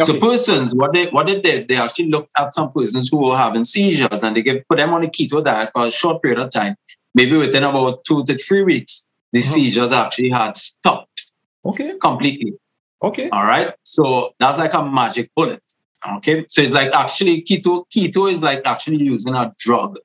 S3: Okay. So persons, what they what they did, they actually looked at some persons who were having seizures and they give put them on a keto diet for a short period of time. Maybe within about two to three weeks, the uh-huh. seizures actually had stopped.
S1: Okay.
S3: Completely.
S1: Okay.
S3: All right. So that's like a magic bullet. Okay, so it's like actually keto. Keto is like actually using a drug.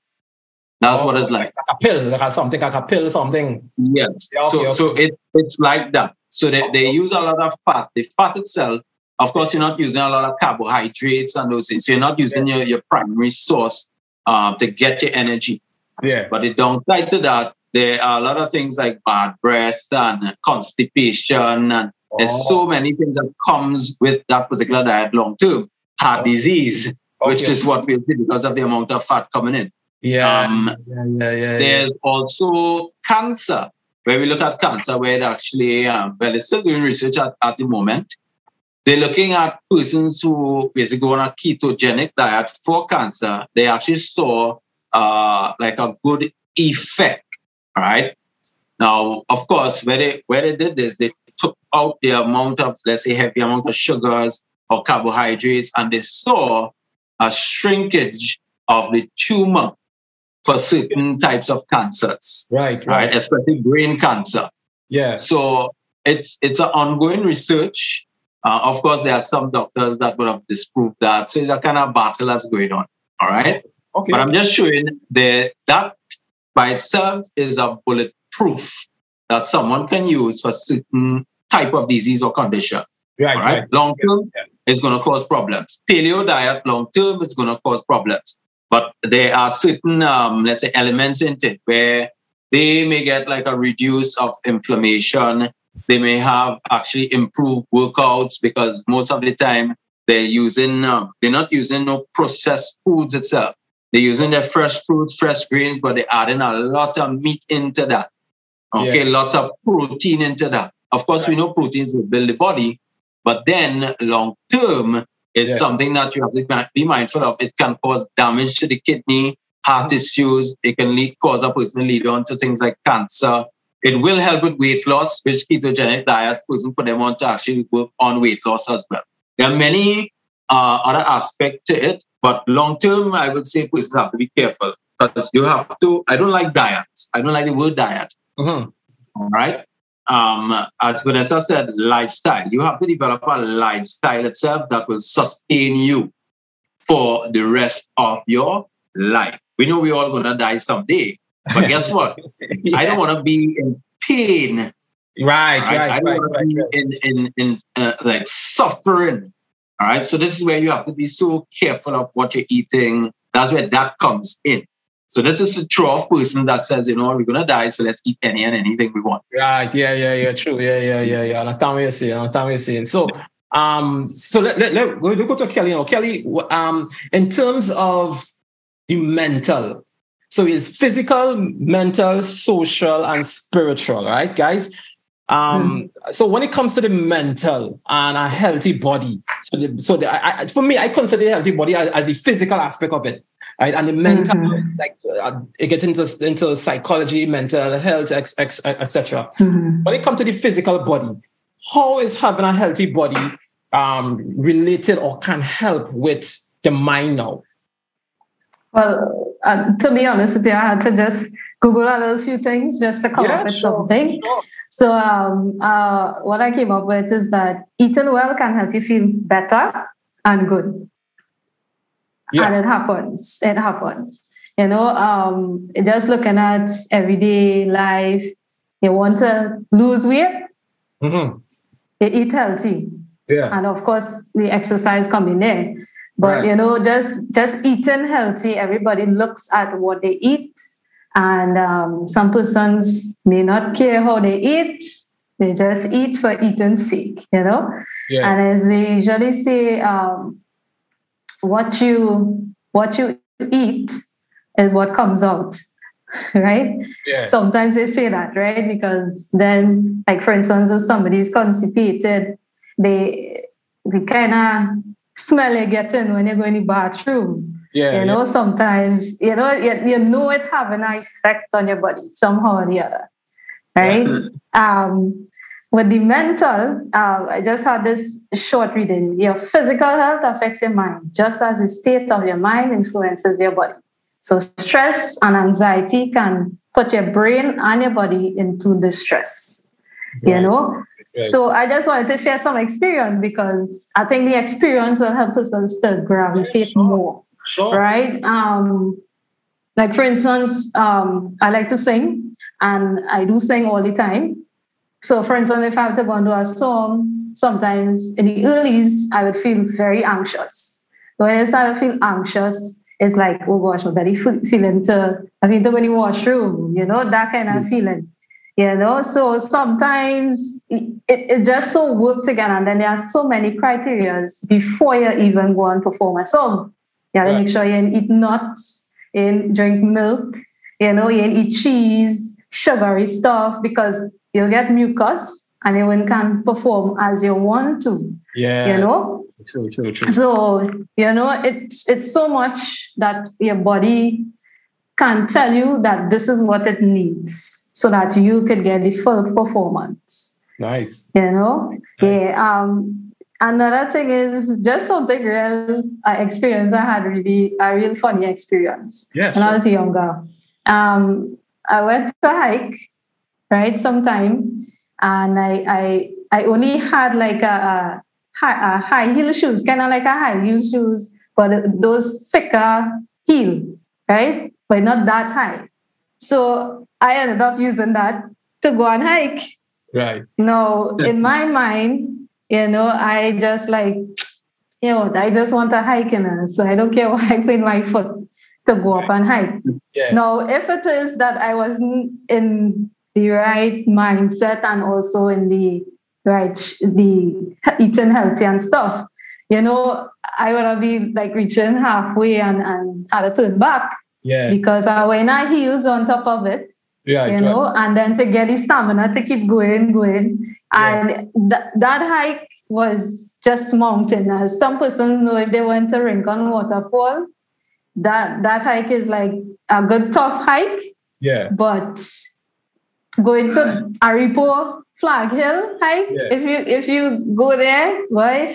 S3: That's oh, what it's like.
S1: Like a pill, like something like a pill, something.
S3: Yes. Yeah, okay, so okay. so it it's like that. So they, they use a lot of fat. The fat itself, of course, you're not using a lot of carbohydrates and those things. So you're not using your, your primary source um, to get your energy.
S1: Yeah.
S3: But the downside to that, there are a lot of things like bad breath and constipation and oh. there's so many things that comes with that particular diet long term heart disease, okay. which is what we see because of the amount of fat coming in.
S1: Yeah. Um, yeah, yeah, yeah,
S3: there's also cancer, where we look at cancer, where it actually, um, well, it's still doing research at, at the moment. They're looking at persons who basically go on a ketogenic diet for cancer. They actually saw uh, like a good effect, right? Now, of course, where they where they did this, they took out the amount of, let's say, heavy amount of sugars, or carbohydrates, and they saw a shrinkage of the tumor for certain types of cancers.
S1: Right, right,
S3: right, especially brain cancer.
S1: Yeah.
S3: So it's it's an ongoing research. Uh, of course, there are some doctors that would have disproved that. So it's a kind of battle that's going on. All right.
S1: Okay.
S3: But I'm just showing that that by itself is a bulletproof that someone can use for certain type of disease or condition.
S1: Right.
S3: Right. right. Long term, yeah is going to cause problems. Paleo diet long term is going to cause problems. But there are certain, um, let's say, elements in it where they may get like a reduce of inflammation. They may have actually improved workouts because most of the time they're using, um, they're not using no processed foods itself. They're using their fresh fruits, fresh greens, but they're adding a lot of meat into that. Okay, yeah. lots of protein into that. Of course, we know proteins will build the body, but then long term is yeah. something that you have to be mindful of. It can cause damage to the kidney, heart mm-hmm. issues. It can lead, cause a person to lead on to things like cancer. It will help with weight loss, which ketogenic diets person put them on to actually work on weight loss as well. There are many uh, other aspect to it, but long term, I would say persons have to be careful because you have to. I don't like diets. I don't like the word diet.
S1: Mm-hmm.
S3: All right um, as Vanessa said, lifestyle. You have to develop a lifestyle itself that will sustain you for the rest of your life. We know we're all going to die someday, but guess what? yeah. I don't want to be in pain.
S1: Right, right, right. I don't
S3: right,
S1: want right,
S3: to be
S1: right.
S3: in, in, in uh, like suffering. All right. So this is where you have to be so careful of what you're eating. That's where that comes in. So this is a true person that says, you know, we're gonna die, so let's eat any and anything we want.
S1: Right. Yeah. Yeah. Yeah. True. Yeah. Yeah. Yeah. Yeah. I understand what you're saying. I understand what you're saying. So, um, so let let, let we'll go to Kelly. Know, Kelly. Um, in terms of the mental, so it's physical, mental, social, and spiritual. Right, guys. Um, mm. so when it comes to the mental and a healthy body, so the, so the, I, for me, I consider healthy body as, as the physical aspect of it right? And the mental, mm-hmm. like uh, it get into into psychology, mental health, etc. Mm-hmm. When it comes to the physical body, how is having a healthy body um, related or can help with the mind now?
S2: Well, uh, to be honest with you, I had to just Google a little few things just to come
S1: Yeah,
S2: up with
S1: sure,
S2: something.
S1: sure.
S2: So um, uh, what I came up with is that eating well can help you feel better and good. And
S1: Yes.
S2: it happens. It happens. You know, um, just looking at everyday life, you want to lose weight,
S1: mm-hmm.
S2: you eat healthy.
S1: Yeah.
S2: And of course, the exercise coming in. There. But
S1: Right.
S2: you know, just just eating healthy, everybody looks at what they eat. And um, some persons may not care how they eat. They just eat for eating's sake, you know?
S1: Yeah.
S2: And as they usually say, um, what you what you eat is what comes out, right?
S1: Yeah.
S2: Sometimes they say that, right? Because then, like for instance, if somebody is constipated, they they kind of smell you getting when they go in the bathroom.
S1: Yeah.
S2: you know, sometimes you know you, you know it having an effect on your body somehow or the other, right? um, with the mental, uh, I just had this short reading. Your physical health affects your mind, just as the state of your mind influences your body. So, stress and anxiety can put your brain and your body into distress. You know,
S1: Right.
S2: so I just wanted to share some experience because I think the experience will help us to gravitate
S1: sure.
S2: more
S1: Sure.
S2: right? Um, like for instance, um, I like to sing, and I do sing all the time. So, for instance, if I have to go and do a song, sometimes in the earlys, I would feel very anxious. So when I start to feel anxious, it's like, oh gosh, my belly fe- feeling to, I need to go in the washroom, you know, that kind of feeling. You know, so sometimes it, it just so work together, and then there are so many criterias before you even go and perform a song. You gotta
S1: Right.
S2: make sure you eat nuts, ain't drink milk, you know, you eat cheese, sugary stuff, because you'll get mucus and you can perform as you want to,
S1: Yeah.
S2: you know?
S1: True, true, true.
S2: So, you know, it's it's so much that your body can tell you that this is what it needs so that you could get the full performance
S1: Nice.
S2: you know
S1: Nice.
S2: yeah um another thing is just something real uh, experience i had really a real funny experience
S1: Yeah.
S2: when i was younger um i went to hike right sometime and i i i only had like a, a, high, a high heel shoes kind of like a high heel shoes but those thicker heel right but not that high so i ended up using that to go on hike
S1: Right.
S2: no, in my mind, you know, I just like, you know, I just want to hike in it. So I don't care what I put my foot to go up and hike.
S1: Yeah.
S2: Now, if it is that I wasn't in the right mindset and also in the right, the eating healthy and stuff, you know, I would have been like reaching halfway and, and had to turn back
S1: Yeah.
S2: because uh, I wear my heels on top of it
S1: Yeah.
S2: you know, and then to get the stamina to keep going, going.
S1: Yeah.
S2: And th- that hike was just mountainous some person know, if they went to Rincon Waterfall, that that hike is like a good tough hike,
S1: Yeah.
S2: but going to Aripo Flag Hill hike,
S1: Yeah.
S2: if you if you go there, why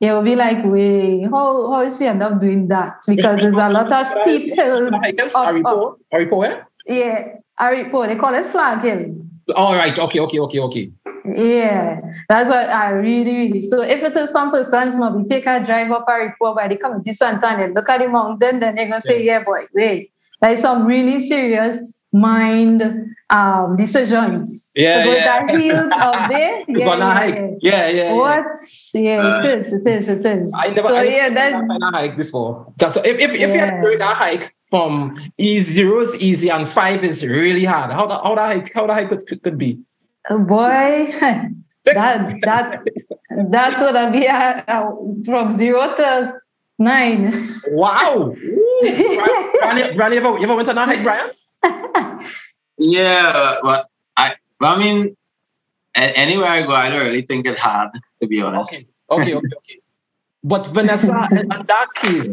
S2: it will be like, wait, how how she end up doing that? Because there's a lot of steep hills.
S1: I guess
S2: up- up.
S1: Aripo. Aripo where?
S2: Yeah, Aripo, they call it Flag Hill.
S1: All right. Okay. Okay. Okay. Okay.
S2: Yeah, that's what I really, really. So if it is some persons, maybe take a drive up Aripo by the community center and then look at the mountain, then they're gonna say, yeah, boy, wait, like some really serious mind um decisions.
S1: Yeah,
S2: to go
S1: yeah.
S2: the heels of there. Yeah, yeah,
S1: hike.
S2: yeah.
S1: Yeah.
S2: What? Yeah, it is, it is, it is.
S1: I never.
S2: so
S1: I
S2: yeah,
S1: never
S2: that
S1: hike before. That's if if, if you had to do that hike from e zero is easy and five is really hard. How the how the hike how the hike could, could, could be.
S2: oh, boy.
S1: Six.
S2: that that that's what I be at, uh, from zero to nine.
S1: Wow. Ooh. Brian, Brian, you ever, you ever went on a hike, Brian?
S3: Yeah, but I, but I mean, anywhere I go, I don't really think it hard, to be honest.
S1: Okay. Okay. Okay. Okay. But Vanessa, in, in that case,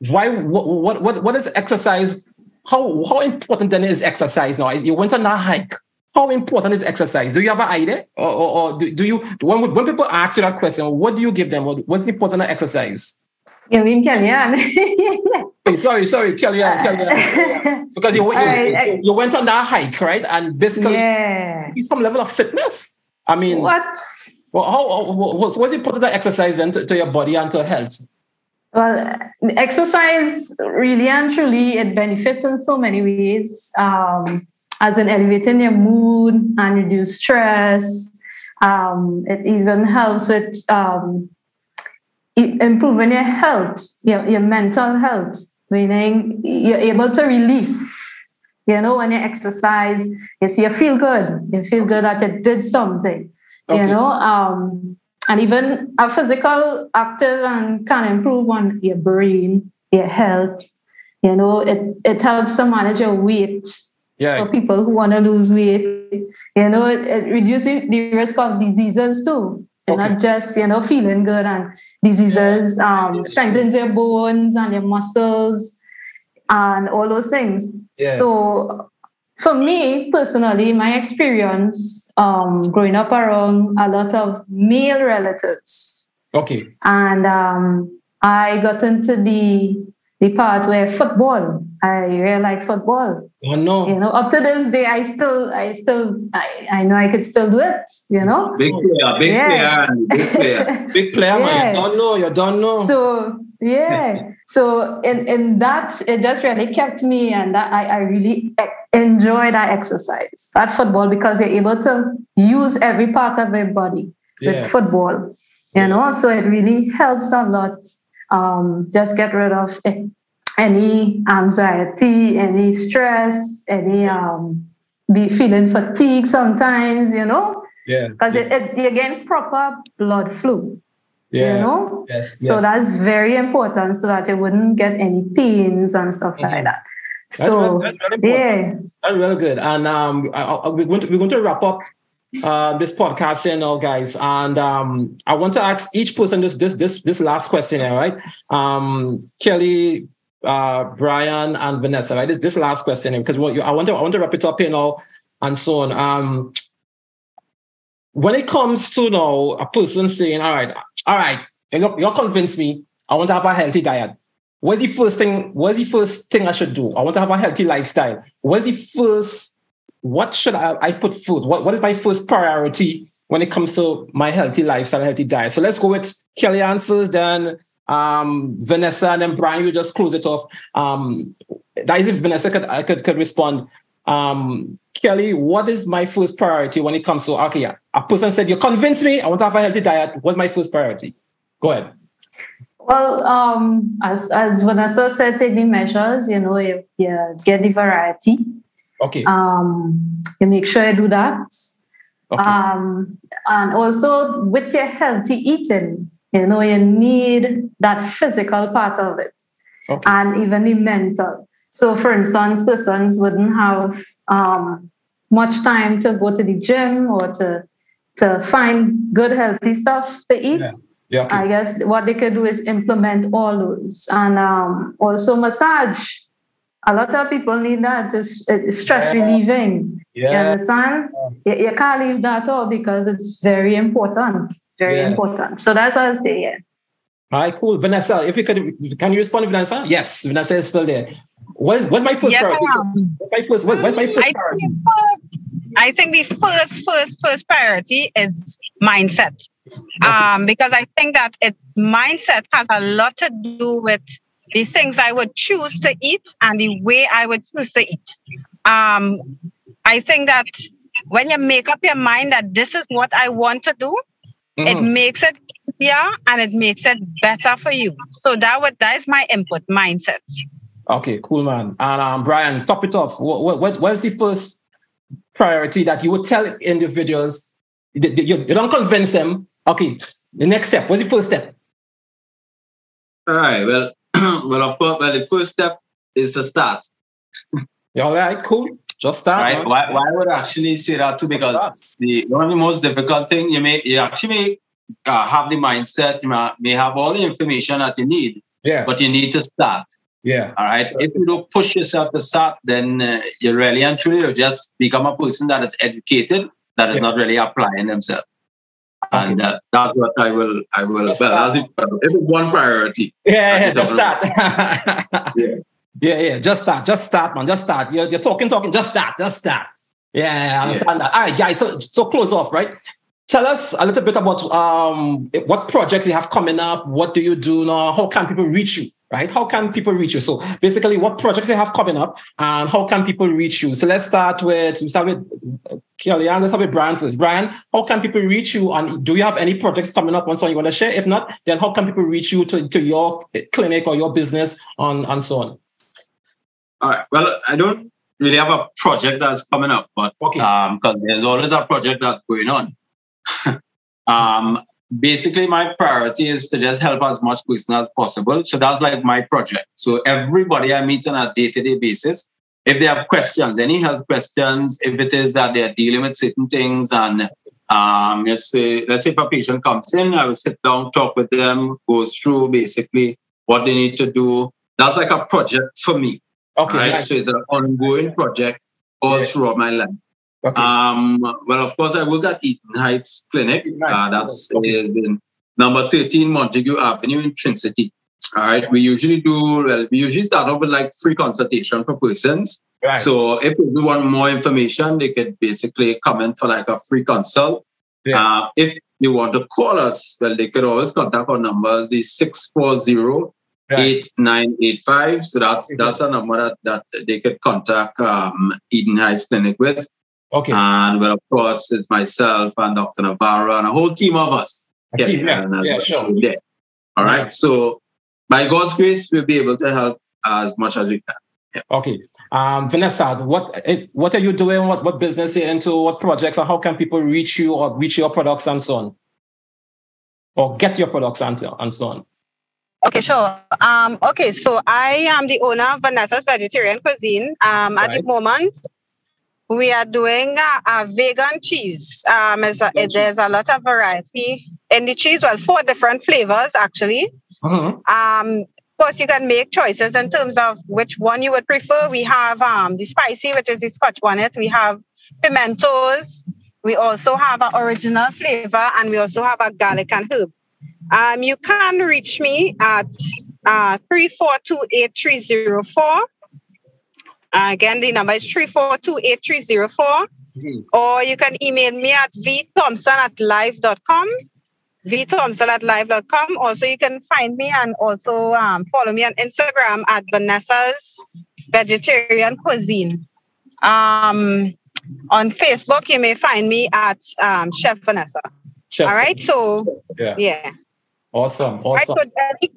S1: why? What, what? What? Is exercise? How? How important then is exercise now? Is you went on a hike? How important is exercise? Do you have an idea, or, or, or do, do you when when people ask you that question, what do you give them? What, what's the importance of exercise?
S2: You mean Kelly Ann?
S1: hey, sorry, sorry, Kelly Ann, Kellyanne. because you, you, right, you, went on that hike, right? And basically,
S2: yeah.
S1: some level of fitness. I mean,
S2: what?
S1: Well, how was was it put that exercise then to, to your body and to health?
S2: Well, exercise really and truly it benefits in so many ways, um, as in elevating your mood and reduce stress. Um, it even helps with um, improving your health, your, your mental health, meaning you're able to release. You know, when you exercise, yes, you feel good. You feel good that you did something. Okay. You know, um, and even a physical active and can improve on your brain, your health. You know, it it helps to manage your weight.
S1: Yeah.
S2: For people who want to lose weight, you know, it, it reduces the risk of diseases too. Okay. Not just you know feeling good and diseases, um, strengthens your bones and your muscles and all those things. Yeah. So for me personally, my experience um, growing up around a lot of male relatives.
S1: Okay.
S2: And um, I got into the the part where football. I really like football.
S1: Oh no!
S2: You know, up to this day, I still, I still, I, I know I could still do it. You know,
S3: big player, big yeah. player, big player,
S1: big player. yeah. Man. You don't know, you don't know.
S2: So yeah, so in in that, it just really kept me, and that I I really enjoy that exercise, that football, because you're able to use every part of your body yeah. with football. You know, so it really helps a lot um, just get rid of any anxiety, any stress, any um, be feeling fatigue sometimes, you know?
S1: Yeah.
S2: Because
S1: yeah.
S2: it, it, again, proper blood flow.
S1: Yeah.
S2: You know?
S1: Yes,
S2: yes. So that's very important so that you wouldn't get any pains and stuff mm-hmm. like that. So that's, that's yeah,
S1: that's really good. And um, I, I, we're going to we're going to wrap up uh, this podcast here now, guys. And um, I want to ask each person this this this this last question here, right? Um, Kelly, uh, Brian, and Vanessa, right? This this last question here, because what you, I want to I want to wrap it up here now and so on. Um, when it comes to now a person saying, "All right, all right, you're, you're convinced me. I want to have a healthy diet." What's the first thing? What's the first thing I should do? I want to have a healthy lifestyle. What's the first what should I, I put food? What, what is my first priority when it comes to my healthy lifestyle, healthy diet? So let's go with Kelly Ann first, then um, Vanessa, and then Brian, you just close it off. Um, that is if Vanessa could, I could, could respond. Um, Kelly, what is my first priority when it comes to, okay, yeah, a person said, you convinced me, I want to have a healthy diet. What's my first priority? Go ahead.
S2: Well, um, as, as Vanessa said, the measures, you know, you, you get the variety.
S1: Okay.
S2: Um, you make sure you do that. Okay. Um, and also with your healthy eating, you know, you need that physical part of it okay. and even the mental. So, for instance, persons wouldn't have um, much time to go to the gym or to to find good healthy stuff to eat.
S1: Yeah. Yeah, okay.
S2: I guess what they could do is implement all those and um, also massage a lot of people need that. It's, it's stress yeah. relieving. Yeah. You understand? Yeah. You, you, can't leave that out because it's very important. Very yeah. important. So that's what I say. Yeah.
S1: All right, cool. Vanessa, if you could, can you respond, Vanessa? Yes, Vanessa is still there. What's, what's my first yes, priority? What's my first, what, what's my first I priority?
S4: Think first, I think the first, first, first priority is mindset. Okay. Um, because I think that it mindset has a lot to do with the things I would choose to eat and the way I would choose to eat. Um, I think that when you make up your mind that this is what I want to do, mm. it makes it easier and it makes it better for you. So that would that is my input mindset.
S1: Okay, cool, man. And um, Brian, top it off. What, what, what's the first priority that you would tell individuals? You, you, you don't convince them. Okay, the next step. What's the first step?
S3: All right. Well, well, of course, well, the first step is to start.
S1: Yeah, all right, cool. Just start.
S3: Right. Why, why would I actually say that too? Because the one of the most difficult thing you may you actually may uh, have the mindset, you may, may have all the information that you need.
S1: Yeah.
S3: But you need to start.
S1: Yeah.
S3: All right. If you don't push yourself to start, then uh, you really and truly just become a person that is educated, that is yeah. not really applying themselves. And uh, that's what I will, I will,
S1: Just
S3: well, that's it, one priority.
S1: Yeah, yeah, just start.
S3: Yeah.
S1: yeah, yeah, just start, just start, man, just start. You're, you're talking, talking, just start, just start. Yeah, I understand that. All right, guys, so so close off, right? Tell us a little bit about um what projects you have coming up. What do you do now? How can people reach you? Right? How can people reach you? So basically, what projects you have coming up, and how can people reach you? So let's start with we start with uh, Kelly Ann. Let's start with Brian first. Brian, how can people reach you? And do you have any projects coming up? One song you want to share? If not, then how can people reach you to, to your clinic or your business on and so on?
S3: All right. Well, I don't really have a project that's coming up, but
S1: Okay.
S3: um, because there's always a project that's going on. um, basically, my priority is to just help as much person as possible. So that's like my project. So everybody I meet on a day-to-day basis, if they have questions, any health questions, if it is that they're dealing with certain things, and um, let's say, let's say if a patient comes in, I will sit down, talk with them, go through basically what they need to do. That's like a project for me
S1: Okay.
S3: right?
S1: nice.
S3: So it's an ongoing project all
S1: Yeah.
S3: throughout my life.
S1: Okay.
S3: Um, well, of course, I work at Eden Heights Clinic. Uh, that's
S1: okay.
S3: uh, number 13 Montague Avenue in Trinity. All right. We usually do, well, we usually start off with like free consultation for persons.
S1: right.
S3: So if people want more information, they could basically come in for like a free consult.
S1: Yeah.
S3: Uh, if you want to call us, well, they could always contact our numbers, the 640 8985. So that's that's a number that, that they could contact um, Eden Heights Clinic with.
S1: Okay.
S3: And well, of course, it's myself and Dr. Navarro and a whole team of us.
S1: A team, yeah. Yeah,
S3: well
S1: sure.
S3: there. All right.
S1: Nice.
S3: So by God's grace, we'll be able to help as much as we can.
S1: Okay. Um, Vanessa, what eh, what are you doing? What what business you're into? What projects? Or how can people reach you or reach your products and so on? Or get your products and, and so on.
S4: Okay, sure. Um, okay, so I am the owner of Vanessa's Vegetarian Cuisine. Um, at the moment, we are doing a, a vegan cheese. Um, a- there's a lot of variety in the cheese. Well, four different flavors actually.
S1: Mhm.
S4: Um, of course, you can make choices in terms of which one you would prefer. We have um, the spicy, which is the Scotch bonnet. We have pimentos. We also have an original flavor, and we also have a garlic and herb. Um, you can reach me at uh, 3428304. Again, the number is 3428304.
S1: Mhm.
S4: Or you can email me at vthompson at live.com. vthompson at live.com. Also, you can find me and also um, follow me on Instagram at Vanessa's Vegetarian Cuisine. Um, on Facebook, you may find me at um, Chef Vanessa.
S1: Chef.
S4: All right. So,
S1: Yeah.
S4: yeah.
S1: Awesome.
S4: Right,
S1: Awesome.
S4: so any-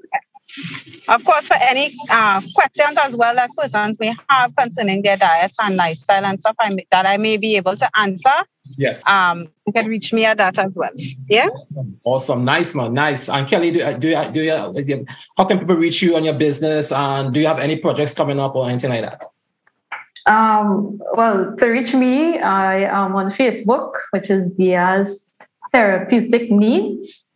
S4: of course, for any uh, questions as well that persons may have concerning their diets and lifestyle and stuff I may, that I may be able to answer,
S1: Yes.
S4: um, you can reach me at that as well. Yeah.
S1: Awesome. Awesome. Nice, man. Nice. And Kelly, do, do you, do you, is you- how can people reach you on your business? And do you have any projects coming up or anything like that?
S2: Um, well, to reach me, I am on Facebook, which is Diaz Therapeutic Needs,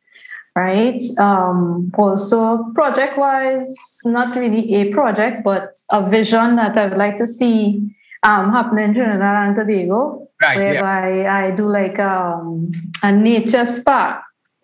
S2: right? Um, also, project wise, not really a project, but a vision that I would like to see um, happen in Trinidad and Tobago,
S1: Right.
S2: whereby I do like um, a nature spa.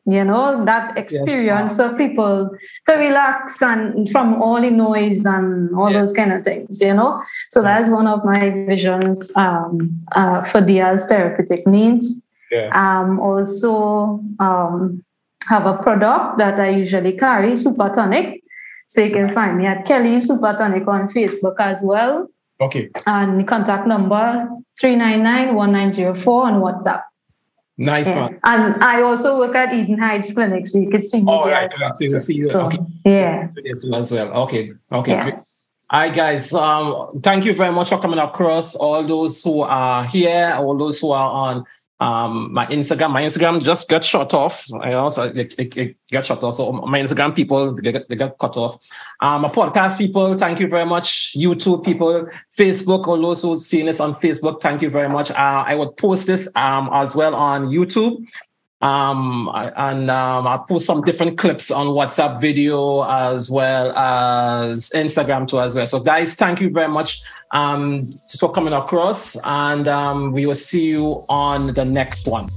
S2: You know, that experience of people to relax and from all the noise and all
S1: Yeah.
S2: those kind of things, you know. So that's one of my visions um, uh, for Diaz therapeutic needs.
S1: Yeah.
S2: Um, also, um, have a product that I usually carry, Super Tonic. So you can find me at Kelly Super Tonic on Facebook as well.
S1: Okay.
S2: And contact number 399-1904 on WhatsApp.
S1: Nice,
S2: Yeah.
S1: man.
S2: And I also work at Eden Heights Clinic, so you could see me
S1: All
S2: there
S1: right.
S2: well.
S1: So you see you.
S2: So,
S1: Okay.
S2: yeah.
S1: Too as well. Okay. Okay.
S2: Yeah.
S1: All right, guys. Um, thank you very much for coming across. All those who are here, all those who are on um my Instagram. My Instagram just got shut off. I also it, it, it got shut off. So my Instagram people they got, they got cut off. Um, my podcast people, thank you very much. YouTube people, Facebook, all those who seeing this on Facebook, thank you very much. Uh, I would post this um as well on YouTube um and um i'll post some different clips on whatsapp video as well as instagram too as well. So guys thank you very much um for coming across and um we will see you on the next one